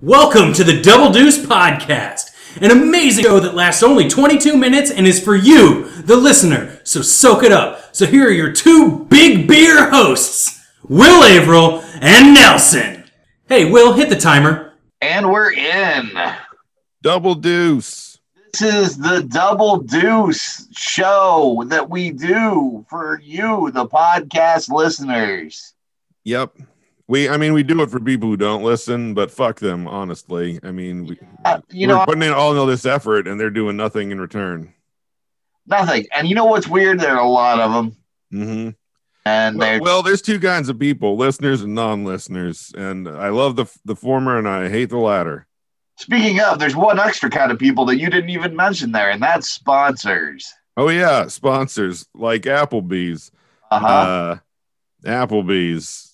Welcome to the Double Deuce Podcast, an amazing show that lasts only 22 minutes and is for you, the listener. So soak it up. So here are your two big beer hosts, Will Averill and Nelson. Hey, Will, hit the timer. And we're in. Double deuce. This is the Double Deuce show that we do for you, the podcast listeners. Yep. We, I mean, we do it for people who don't listen, but fuck them, honestly. I mean, we, Uh, you we're know, putting in all this effort and they're doing nothing in return. nothing. And you know what's weird? There are a lot of them. hmm And Well, well, there's two kinds of people: listeners and non-listeners. And I love the the former, and I hate the latter. speaking of, there's one extra kind of people that you didn't even mention there, and that's sponsors. Oh yeah, sponsors like Applebee's. Uh-huh. Uh, Applebee's.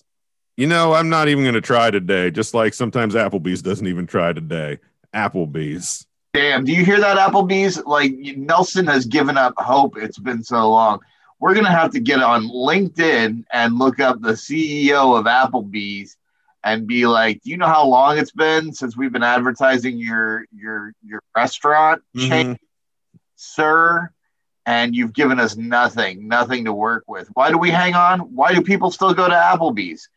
You know, I'm not even going to try today. Just like sometimes Applebee's doesn't even try today. Applebee's. Damn, do you hear that, Applebee's? Like Nelson has given up hope. It's been so long. We're gonna have to get on LinkedIn and look up the CEO of Applebee's and be like, do you know how long it's been since we've been advertising your your your restaurant mm-hmm. chain, sir? And you've given us nothing, nothing to work with. Why do we hang on? Why do people still go to Applebee's?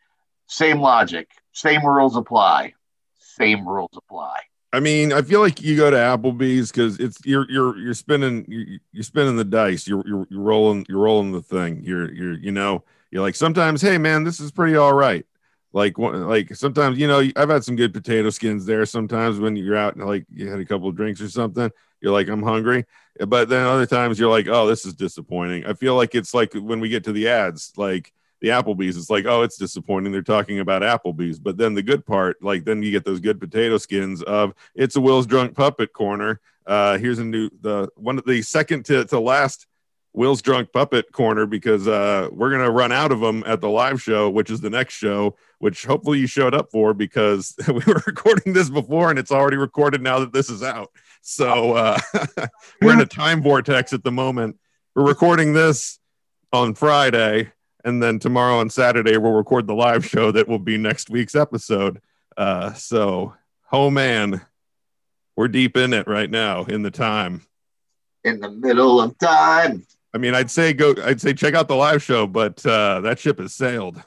Same logic, same rules apply. Same rules apply. I mean, I feel like you go to Applebee's because it's you're you're you're spinning you're, you're spinning the dice. You're, you're you're rolling you're rolling the thing. You're you're you know you're like sometimes hey man this is pretty all right. Like like sometimes you know I've had some good potato skins there. Sometimes when you're out and like you had a couple of drinks or something, you're like I'm hungry. But then other times you're like oh this is disappointing. I feel like it's like when we get to the ads like the Applebee's, it's like, oh, it's disappointing. They're talking about Applebee's. But then the good part, like then you get those good potato skins of it's a Will's drunk puppet corner. Uh here's a new the one of the second to, to last Will's drunk puppet corner because uh we're gonna run out of them at the live show, which is the next show, which hopefully you showed up for because we were recording this before and it's already recorded now that this is out. So uh we're in a time vortex at the moment. We're recording this on Friday and then tomorrow and Saturday we'll record the live show that will be next week's episode. Uh, so, oh man, we're deep in it right now in the time. In the middle of time. I mean, I'd say go, I'd say check out the live show, but uh, that ship has sailed.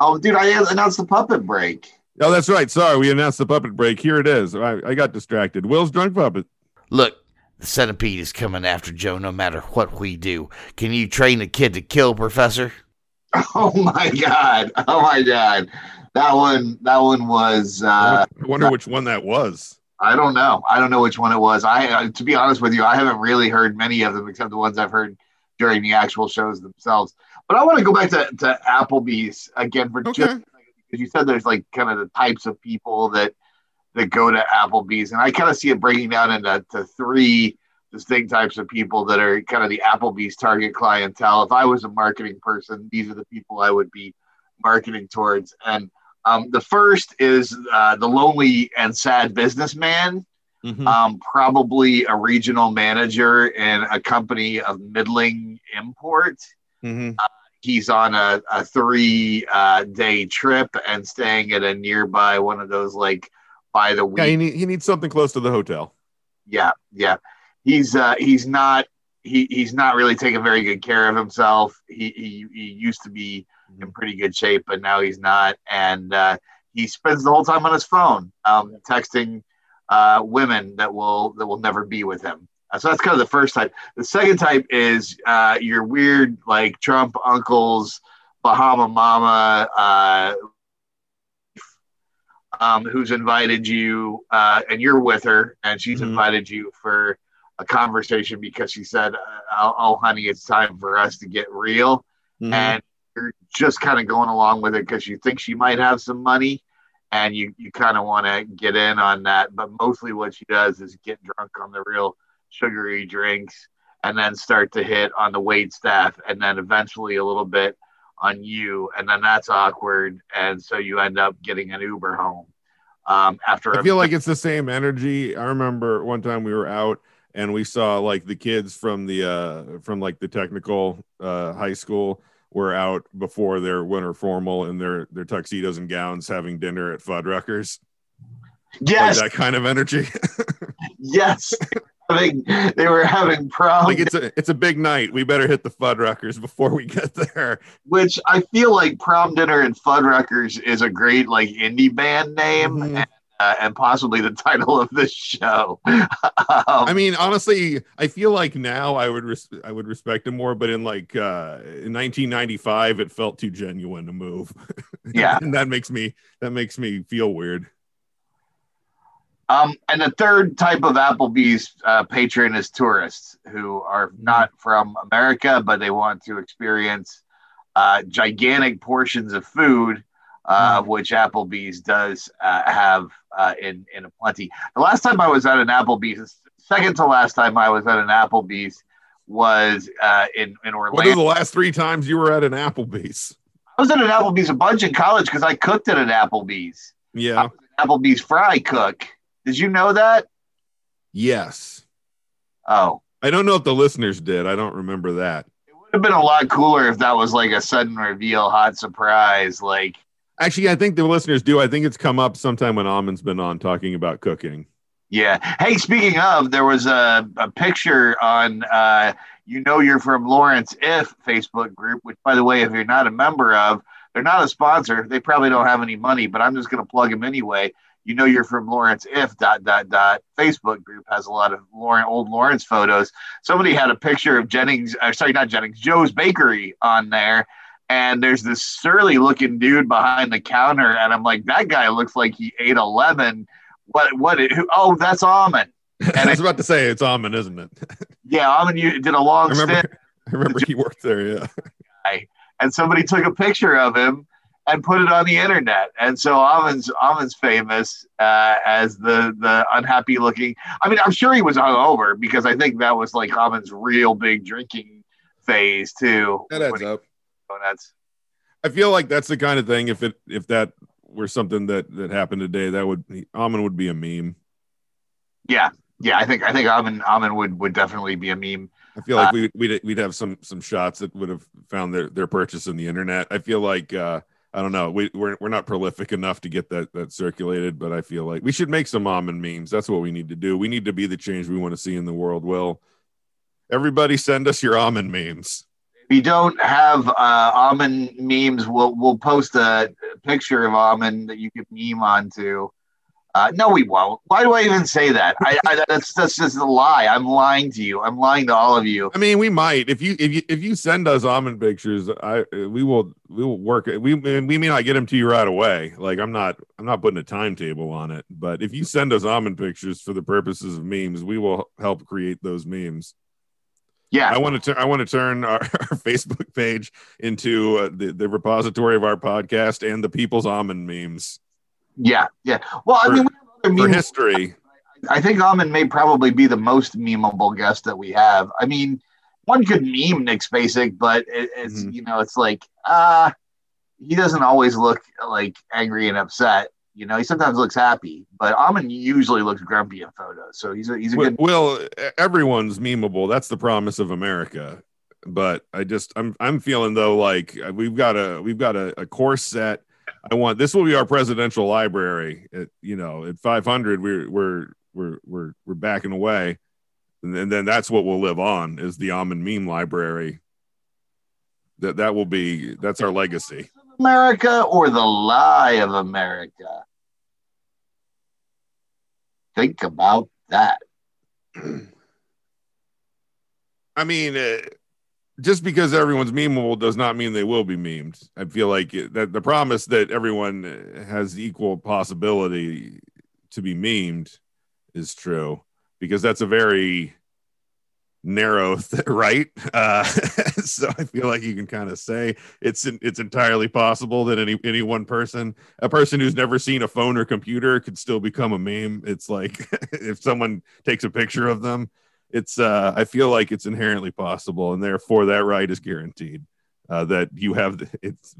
Oh, dude, I announced the puppet break. Oh, that's right. Sorry, we announced the puppet break. Here it is. I, I got distracted. Will's drunk puppet. Look, the centipede is coming after Joe no matter what we do. Can you train a kid to kill, Professor? Oh my god! Oh my god! That one, that one was. Uh, I wonder which one that was. I don't know. I don't know which one it was. I, uh, to be honest with you, I haven't really heard many of them except the ones I've heard during the actual shows themselves. But I want to go back to, to Applebee's again for just because you said there's like kind of the types of people that that go to Applebee's, and I kind of see it breaking down into to three distinct types of people that are kind of the Applebee's target clientele. If I was a marketing person, these are the people I would be marketing towards. And um, the first is uh, the lonely and sad businessman, Mhm. um, probably a regional manager in a company of middling import Mhm. he's on a, a three uh, day trip and staying at a nearby one of those like by the week. Yeah, he, need, he needs something close to the hotel. yeah, yeah. He's uh, he's not he, he's not really taking very good care of himself. He, he he used to be in pretty good shape, but now he's not, and uh, he spends the whole time on his phone, um, texting uh, women that will that will never be with him. Uh, so that's kind of the first type. The second type is uh, your weird like Trump uncles, Bahama Mama, uh, um, who's invited you, uh, and you're with her, and she's Mhm. invited you for a conversation because she said, "Oh, oh, honey, it's time for us to get real," Mhm. and you're just kind of going along with it because you think she might have some money, and you you kind of want to get in on that. But mostly, what she does is get drunk on the real sugary drinks, and then start to hit on the wait staff, and then eventually a little bit on you, and then that's awkward, and so you end up getting an Uber home. Um, after I feel like it's the same energy. I remember one time we were out and we saw like the kids from the uh from like the technical uh high school were out before their winter formal in their their tuxedos and gowns having dinner at Fuddruckers. Yes, Like that kind of energy. yes. Having, they were having prom, like it's a it's a big night. We better hit the Fuddruckers before we get there. which I feel like prom dinner and Fuddruckers is a great like indie band name. Mhm. And, uh, and possibly the title of this show. um, I mean, honestly, I feel like now I would res- I would respect him more, but in like uh in 1995 it felt too genuine to move. Yeah. and that makes me that makes me feel weird. Um, and the third type of Applebee's uh, patron is tourists who are not from America, but they want to experience uh, gigantic portions of food, uh, of which Applebee's does uh, have uh, in in a plenty. The last time I was at an Applebee's, second to last time I was at an Applebee's, was uh, in in Orlando. What are the last three times you were at an Applebee's? I was at an Applebee's a bunch in college because I cooked at an Applebee's. Yeah. Applebee's fry cook. Did you know that? Yes. Oh. I don't know if the listeners did. I don't remember that. It would have been a lot cooler if that was like a sudden reveal, hot surprise. Like, Actually, I think the listeners do. I think it's come up sometime when Amon's been on talking about cooking. yeah. Hey, speaking of, there was a, a picture on, uh, you know, you're from Lawrence If Facebook group, which, by the way, if you're not a member of, they're not a sponsor. They probably don't have any money, but I'm just going to plug them anyway. You know, you're from Lawrence If dot dot dot Facebook group has a lot of Lauren, old Lawrence photos. Somebody had a picture of Jennings, uh, sorry, not Jennings, Joe's Bakery on there. And there's this surly looking dude behind the counter, and I'm like, that guy looks like he ate a lemon. What? What? Who, oh, that's almond. And I was about to say it's Almond, isn't it? Yeah, almond. You did a long I stint, remember. I remember he worked there. Yeah. and somebody took a picture of him and put it on the internet, and so almond's almond's famous uh, as the the unhappy looking. I mean, I'm sure he was hungover because I think that was like almond's real big drinking phase too. That adds he- up. That's I feel like that's the kind of thing. If it if that were something that that happened today, that would Amon would be a meme. yeah, yeah. I think I think almond almond would would definitely be a meme. I feel like we we'd we'd have some some shots that would have found their their purchase in the internet. I feel like uh I don't know. We we're we're not prolific enough to get that that circulated, but I feel like we should make some almond memes. That's what we need to do. We need to be the change we want to see in the world. Will everybody send us your almond memes? You don't have uh, almond memes, we'll we'll post a picture of almond that you can meme onto. Uh, no, we won't. Why do I even say that? I, I that's that's just a lie. I'm lying to you. I'm lying to all of you. I mean, we might if you if you if you send us almond pictures, I we will we will work. We we may not get them to you right away. Like I'm not I'm not putting a timetable on it, but if you send us almond pictures for the purposes of memes, we will help create those memes. Yeah, I want to turn I want to turn our, our Facebook page into uh, the the repository of our podcast and the people's almond memes yeah, yeah. Well, I mean, we have other for memes. history. I think Almond may probably be the most memeable guest that we have. I mean, one could meme Nick Spacek, but it, it's Mhm. you know, it's like uh he doesn't always look like angry and upset. You know, he sometimes looks happy, but Almond usually looks grumpy in photos. So he's a he's a Well, good well, everyone's memeable. That's the promise of America. But I just I'm I'm feeling though like uh, we've got a we've got a, a course set. I want this will be our presidential library. At you know at 500 we're we're we're we're we're backing away, and then, then that's what we'll live on is the almond meme library. That that will be that's our legacy. America or the lie of America. Think about that. I mean, uh, just because everyone's memeable does not mean they will be memed. I feel like it, that the promise that everyone uh, has equal possibility to be memed is true because that's a very narrow th- right? Uh so i feel like you can kind of say it's it's entirely possible that any any one person a person who's never seen a phone or computer could still become a meme. It's like if someone takes a picture of them it's uh i feel like it's inherently possible and therefore that right is guaranteed uh that you have the, it's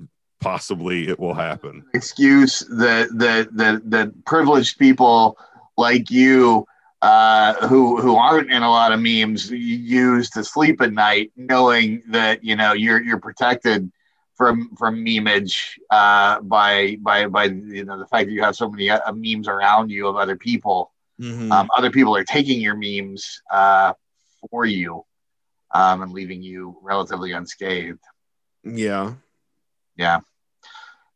possibly it will happen. Excuse that that that that privileged people like you uh, who who aren't in a lot of memes use to sleep at night, knowing that you know you're you're protected from from memeage uh, by by by you know the fact that you have so many uh, memes around you of other people. Mhm. Um, other people are taking your memes uh, for you um, and leaving you relatively unscathed. yeah. Yeah,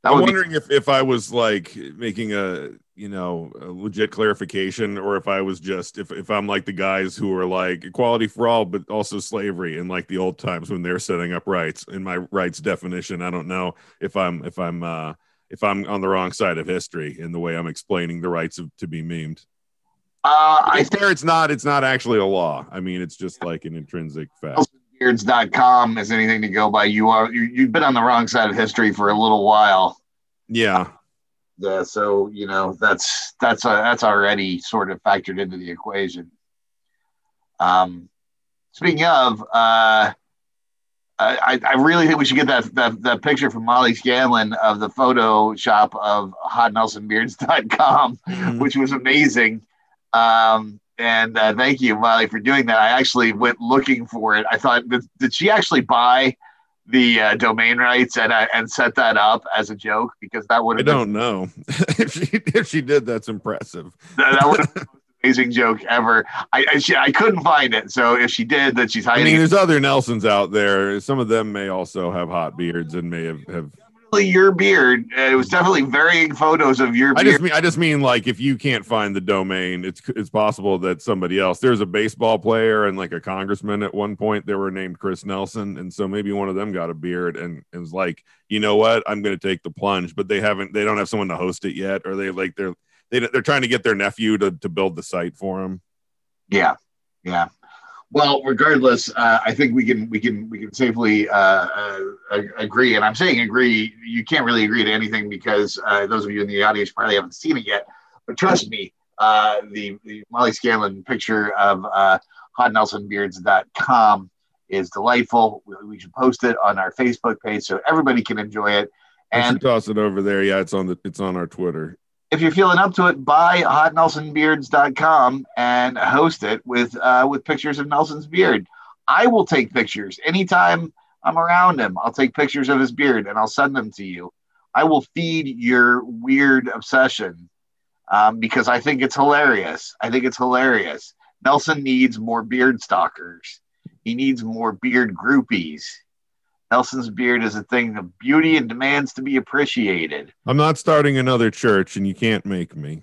that I'm would be wondering if, if I was like making a you know legit clarification, or if I was just if if I'm like the guys who are like equality for all, but also slavery in like the old times when they're setting up rights. In my rights definition, I don't know if I'm if I'm uh if I'm on the wrong side of history in the way I'm explaining the rights of, to be memed. Uh, I I there it's not it's not actually a law. I mean, it's just like an intrinsic fact. beards.com is anything to go by. You are you, you've been on the wrong side of history for a little while. Yeah. Yeah, so you know that's that's uh that's already sort of factored into the equation. Um, speaking of, uh, I, I really think we should get that, that that picture from Molly Scanlon of the Photoshop of hotnelsonbeards.com, Mhm. which was amazing. Um, and uh, thank you, Molly, for doing that. I actually went looking for it. I thought, did, did she actually buy the uh, domain rights and uh, and set that up as a joke? Because that would I been don't know if she if she did. That's impressive. that, that would have been the most amazing joke ever. I I, she, I couldn't find it, so if she did, that she's hiding. I mean, it. there's other Nelsons out there. Some of them may also have hot beards and may have, have Definitely your beard. It was definitely varying photos of your Beard. I just mean I just mean like if you can't find the domain, it's it's possible that somebody else. There's a baseball player and like a congressman at one point. They were named Chris Nelson, and so maybe one of them got a beard and, and was like, you know what, I'm going to take the plunge. But they haven't. They don't have someone to host it yet, or they like they're they, they're trying to get their nephew to to build the site for them. Yeah, yeah. Well, regardless, uh, I think we can we can we can safely uh, uh, agree, and I'm saying agree. You can't really agree to anything because uh, those of you in the audience probably haven't seen it yet. But trust me, uh, the the Molly Scanlon picture of uh, hotnelsonbeards.com is delightful. We, we should post it on our Facebook page so everybody can enjoy it. And should toss it over there. Yeah, it's on the it's on our Twitter. If you're feeling up to it, buy hotnelsonbeards.com and host it with uh, with pictures of Nelson's beard. I will take pictures anytime I'm around him. I'll take pictures of his beard and I'll send them to you. I will feed your weird obsession um, because I think it's hilarious. I think it's hilarious. Nelson needs more beard stalkers. He needs more beard groupies. Nelson's beard is a thing of beauty and demands to be appreciated. I'm not starting another church, and you can't make me.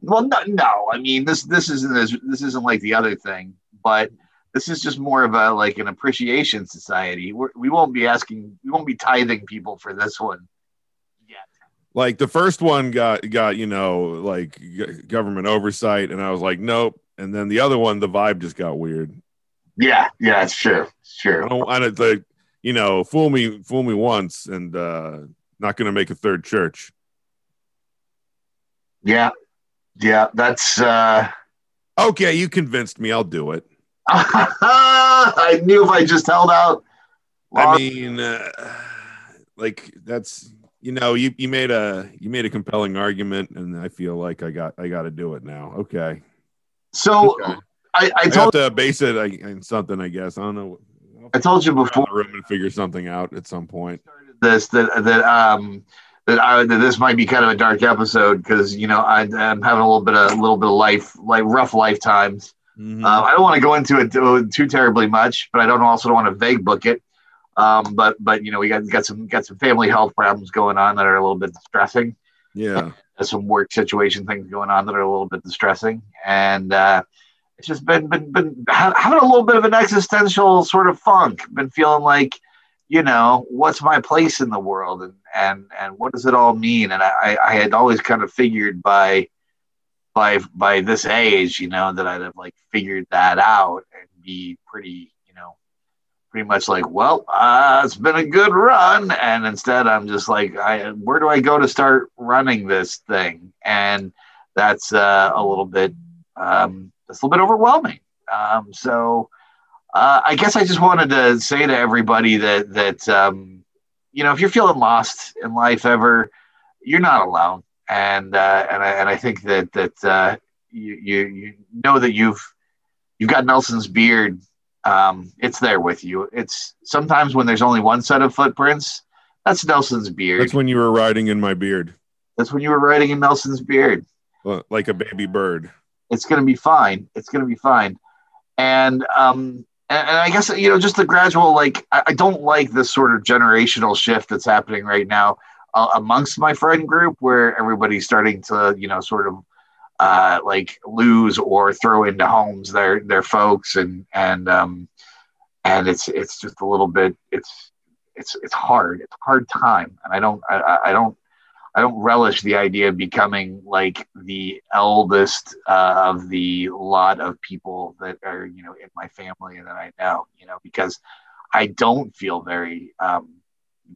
Well, no, no. I mean, this this isn't as, this isn't like the other thing, but this is just more of a like an appreciation society. We're, we won't be asking, we won't be tithing people for this one. yet. like the first one got got you know like government oversight and i was like nope and then the other one the vibe just got weird Yeah, yeah, it's true, it's i true. don't want to like you know fool me fool me once and uh not gonna make a third church Yeah, yeah. That's. uh okay you convinced me i'll do it I knew if I just held out. i mean uh, like that's you know you you made a you made a compelling argument and i feel like i got i got to do it now okay so Okay. I, I i have to base it in something i guess i don't know I told you before. room and figure something out at some point this that that um that I that this might be kind of a dark episode because you know I, I'm having a little bit of a little bit of life like rough lifetimes. Mhm. Um, I don't want to go into it too, too terribly much, but I don't also don't want to vague book it. Um, but but you know we got got some got some family health problems going on that are a little bit distressing. yeah There's some work situation things going on that are a little bit distressing, and uh, it's just been been been having a little bit of an existential sort of funk. Been feeling like, you know, what's my place in the world, and and and what does it all mean? And I I had always kind of figured by by by this age, you know, that I'd have like figured that out and be pretty, you know, pretty much like, well, uh, it's been a good run, and instead I'm just like, I where do I go to start running this thing? And that's uh, a little bit, um, that's a little bit overwhelming. Um, so uh, I guess I just wanted to say to everybody that that um, you know, if you're feeling lost in life ever, you're not alone and uh, and I and I think that that uh, you, you you know that you've you've got Nelson's beard. Um, it's there with you. It's sometimes when there's only one set of footprints, That's Nelson's beard. That's when you were riding in my beard, That's when you were riding in Nelson's beard. like a baby bird. It's going to be fine. It's going to be fine. And um, and, I guess you know, just the gradual like I, don't like this sort of generational shift that's happening right now uh, amongst my friend group, where everybody's starting to you know sort of uh, like lose or throw into homes their their folks and and um, and it's it's just a little bit it's it's it's hard. It's a hard time, and I don't I- I don't I don't relish the idea of becoming like the eldest uh, of the lot of people that are, you know, in my family and that I know, you know, because I don't feel very um,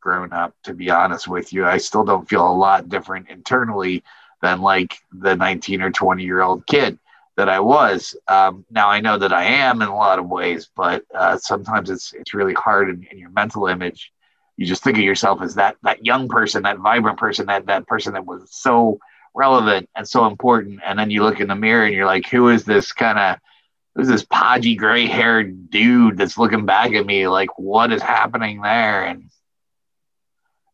grown up, to be honest with you. I still don't feel a lot different internally than like the 19 or 20 year old kid that I was. Um, now I know that I am in a lot of ways, but uh, sometimes it's it's really hard in, in your mental image you just think of yourself as that that young person, that vibrant person, that that person that was so relevant and so important. And then you look in the mirror and you're like, who is this kind of who's this podgy gray haired dude that's looking back at me? Like, what is happening there? And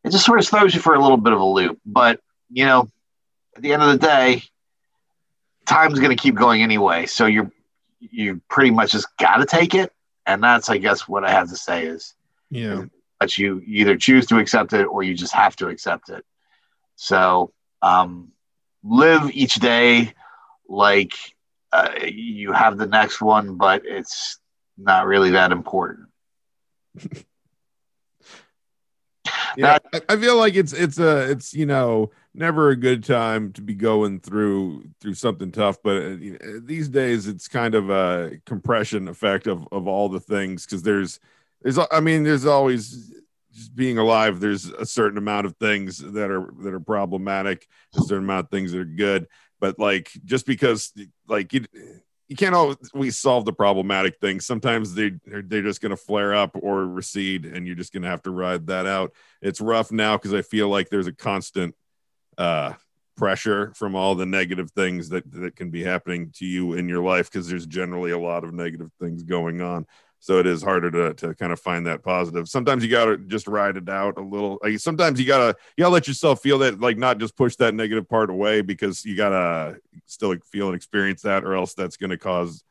it just sort of throws you for a little bit of a loop. But you know, at the end of the day, time's going to keep going anyway. So you're you pretty much just got to take it. And that's, I guess, what I have to say is Yeah. That you either choose to accept it or you just have to accept it. So um, live each day like uh, you have the next one, but it's not really that important. Yeah, I, I feel like it's it's a it's you know never a good time to be going through through something tough, but uh, these days it's kind of a compression effect of of all the things because there's there's I mean there's always just being alive. There's a certain amount of things that are that are problematic, a certain amount of things that are good, but like just because like you you can't always solve the problematic things. Sometimes they they're, they're just going to flare up or recede, and you're just going to have to ride that out. It's rough now because I feel like there's a constant uh, pressure from all the negative things that that can be happening to you in your life because there's generally a lot of negative things going on. So it is harder to, to kind of find that positive. Sometimes you gotta just ride it out a little. Like sometimes you gotta you gotta let yourself feel that, like not just push that negative part away because you gotta still feel and experience that, or else that's gonna cause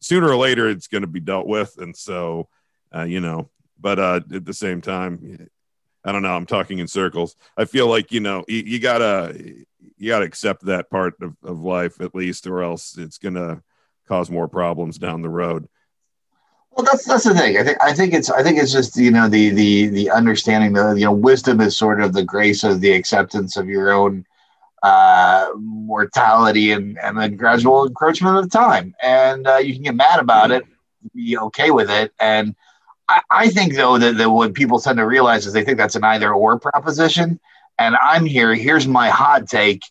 sooner or later it's gonna be dealt with. And so, uh, you know, but uh, at the same time, I don't know. I'm talking in circles. I feel like you know you, you gotta you gotta accept that part of, of life at least, or else it's gonna cause more problems down the road. Well, that's that's the thing. I think I think it's I think it's just you know the the the understanding the you know wisdom is sort of the grace of the acceptance of your own uh, mortality and and the gradual encroachment of time. And uh, you can get mad about it, be okay with it. And I, I think though that, that what people tend to realize is they think that's an either or proposition. And I'm here. Here's my hot take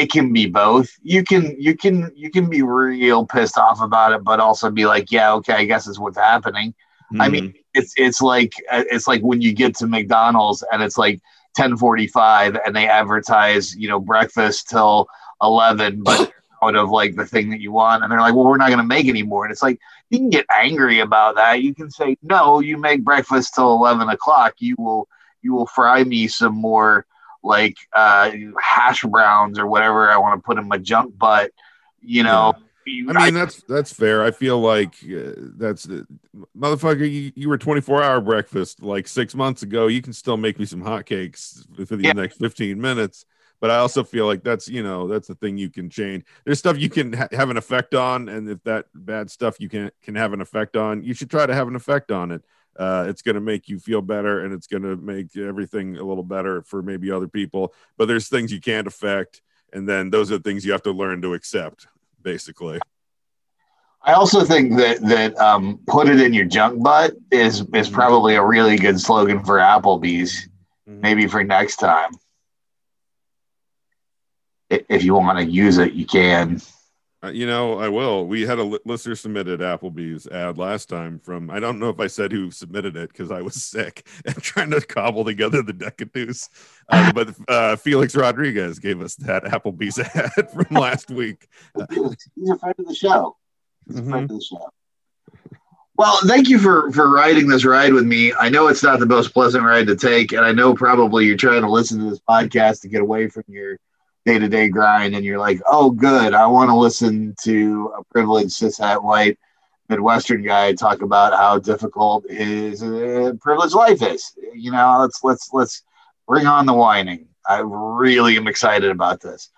it can be both you can you can you can be real pissed off about it but also be like yeah okay i guess it's what's happening i Mm-hmm. mean it's it's like it's like when you get to mcdonald's and it's like 1045 and they advertise you know breakfast till 11 but out of like the thing that you want and they're like well we're not going to make anymore. and it's like you can get angry about that you can say no you make breakfast till 11 o'clock you will you will fry me some more like uh, hash browns or whatever I want to put in my junk butt. You know, you- I mean, that's that's fair. I feel like uh, that's uh, motherfucker. You, you were 24 hour breakfast like six months ago. You can still make me some hotcakes for the Yeah. next 15 minutes. But I also feel like that's you know that's the thing you can change. There's stuff you can ha- have an effect on, and if that bad stuff you can can have an effect on, you should try to have an effect on it. Uh, it's going to make you feel better, and it's going to make everything a little better for maybe other people. But there's things you can't affect, and then those are the things you have to learn to accept, basically. I also think that that um, put it in your junk butt is is probably a really good slogan for Applebee's. Maybe for next time, if you want to use it, you can. Uh, you know, I will. We had a li- listener submitted Applebee's ad last time from, I don't know if I said who submitted it because I was sick and trying to cobble together the deck of news. Uh, but uh, Felix Rodriguez gave us that Applebee's ad from last week. He's a friend of the show. He's a Mhm. friend of the show. Well, thank you for for riding this ride with me. I know it's not the most pleasant ride to take, and I know probably you're trying to listen to this podcast to get away from your day to day grind, and you're like, "Oh, good, I want to listen to a privileged cishet white Midwestern guy talk about how difficult his uh, privileged life is." You know, let's let's let's bring on the whining. I really am excited about this.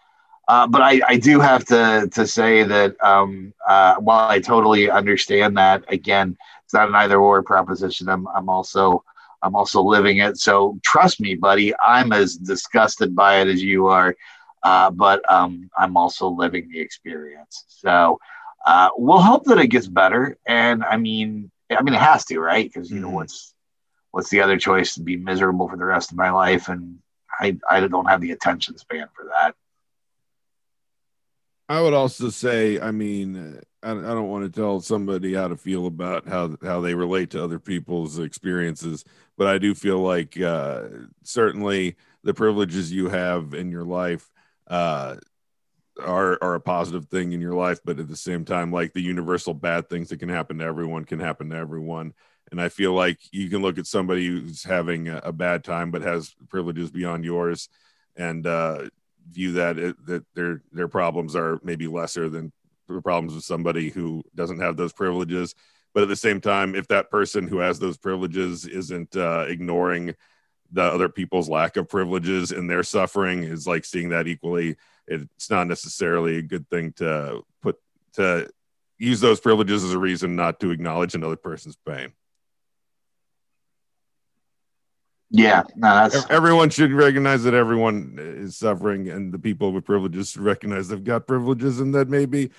Uh, but I, I do have to to say that um, uh, while I totally understand that, again, it's not an either or proposition. I'm I'm also I'm also living it. So trust me, buddy, I'm as disgusted by it as you are, uh, but um, I'm also living the experience. So uh, we'll hope that it gets better. And I mean, I mean, it has to, right? Because you know Mhm. what's what's the other choice to be miserable for the rest of my life, and I I don't have the attention span for that. I would also say, I mean, I, I don't want to tell somebody how to feel about how how they relate to other people's experiences, but I do feel like uh, certainly the privileges you have in your life uh, are are a positive thing in your life, but at the same time, like the universal bad things that can happen to everyone can happen to everyone. And I feel like you can look at somebody who's having a, a bad time but has privileges beyond yours, and uh, view that it, that their their problems are maybe lesser than the problems of somebody who doesn't have those privileges. But at the same time, if that person who has those privileges isn't uh, ignoring the other people's lack of privileges and their suffering, is like seeing that equally. It's not necessarily a good thing to put to use those privileges as a reason not to acknowledge another person's pain. Yeah, no, that's Everyone should recognize that everyone is suffering, and the people with privileges should recognize they've got privileges, and that maybe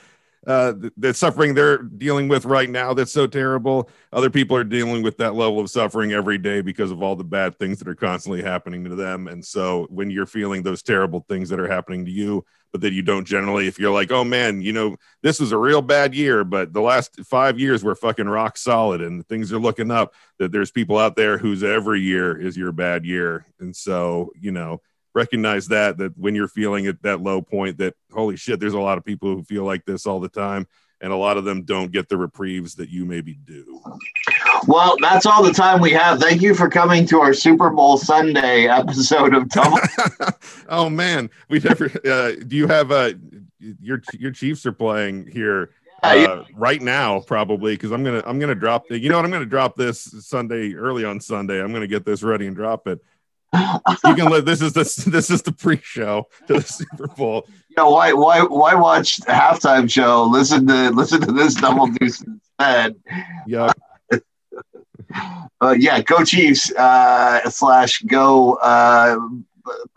uh, the, suffering they're dealing with right now that's so terrible. Other people are dealing with that level of suffering every day because of all the bad things that are constantly happening to them. And so, when you're feeling those terrible things that are happening to you, but that you don't generally, if you're like, oh man, you know, this was a real bad year, but the last five years were fucking rock solid, and things are looking up that there's people out there whose every year is your bad year and so you know recognize that that when you're feeling at that low point that holy shit there's a lot of people who feel like this all the time and a lot of them don't get the reprieves that you maybe do. Well, that's all the time we have. Thank you for coming to our Super Bowl Sunday episode of Double. oh man. We never uh, do you have uh your your chiefs are playing here uh, right now probably because i'm gonna i'm gonna drop the, you know what? I'm gonna drop this sunday early on sunday. I'm gonna get this ready and drop it you can let this is the this is the pre-show to the super bowl you know, why why why watch the halftime show? Listen to listen to this double deuce instead. yeah Uh, yeah, go Chiefs uh, slash go uh,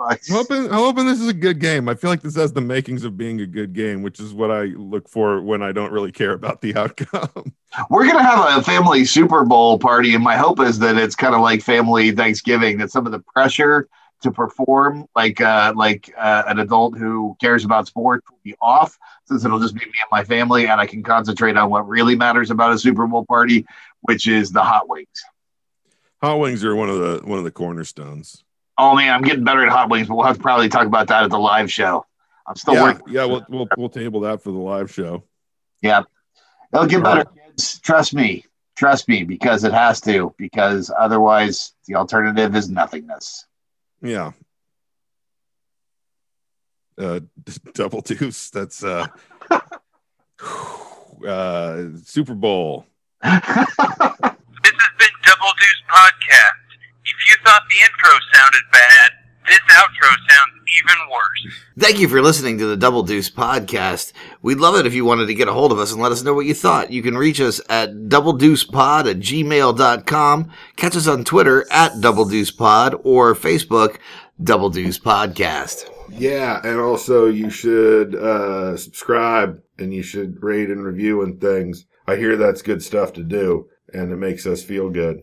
I'm hoping, I'm hoping this is a good game. I feel like this has the makings of being a good game, which is what I look for when I don't really care about the outcome. We're gonna have a family Super Bowl party, and my hope is that it's kind of like family Thanksgiving. That some of the pressure to perform, like uh, like uh, an adult who cares about sports, will be off, since it'll just be me and my family, and I can concentrate on what really matters about a Super Bowl party, which is the hot wings. Hot wings are one of the one of the cornerstones. Oh man, I'm getting better at hot wings, but we'll have to probably talk about that at the live show. I'm still yeah, working. yeah, we'll, we'll we'll table that for the live show. Yeah, it'll get better, kids. Trust me. Trust me, because it has to. Because otherwise, the alternative is nothingness. Yeah. Uh, double deuce. That's uh, uh, Super Bowl. This has been Double Deuce Podcast. If you thought the intro sounded bad, this outro sounds even worse. Thank you for listening to the Double Deuce podcast. We'd love it if you wanted to get a hold of us and let us know what you thought. You can reach us at doubledeucepod at gmail.com. Catch us on Twitter at Double Deuce Pod or Facebook Double Deuce Podcast. Yeah, and also you should uh, subscribe and you should rate and review and things. I hear that's good stuff to do, and it makes us feel good.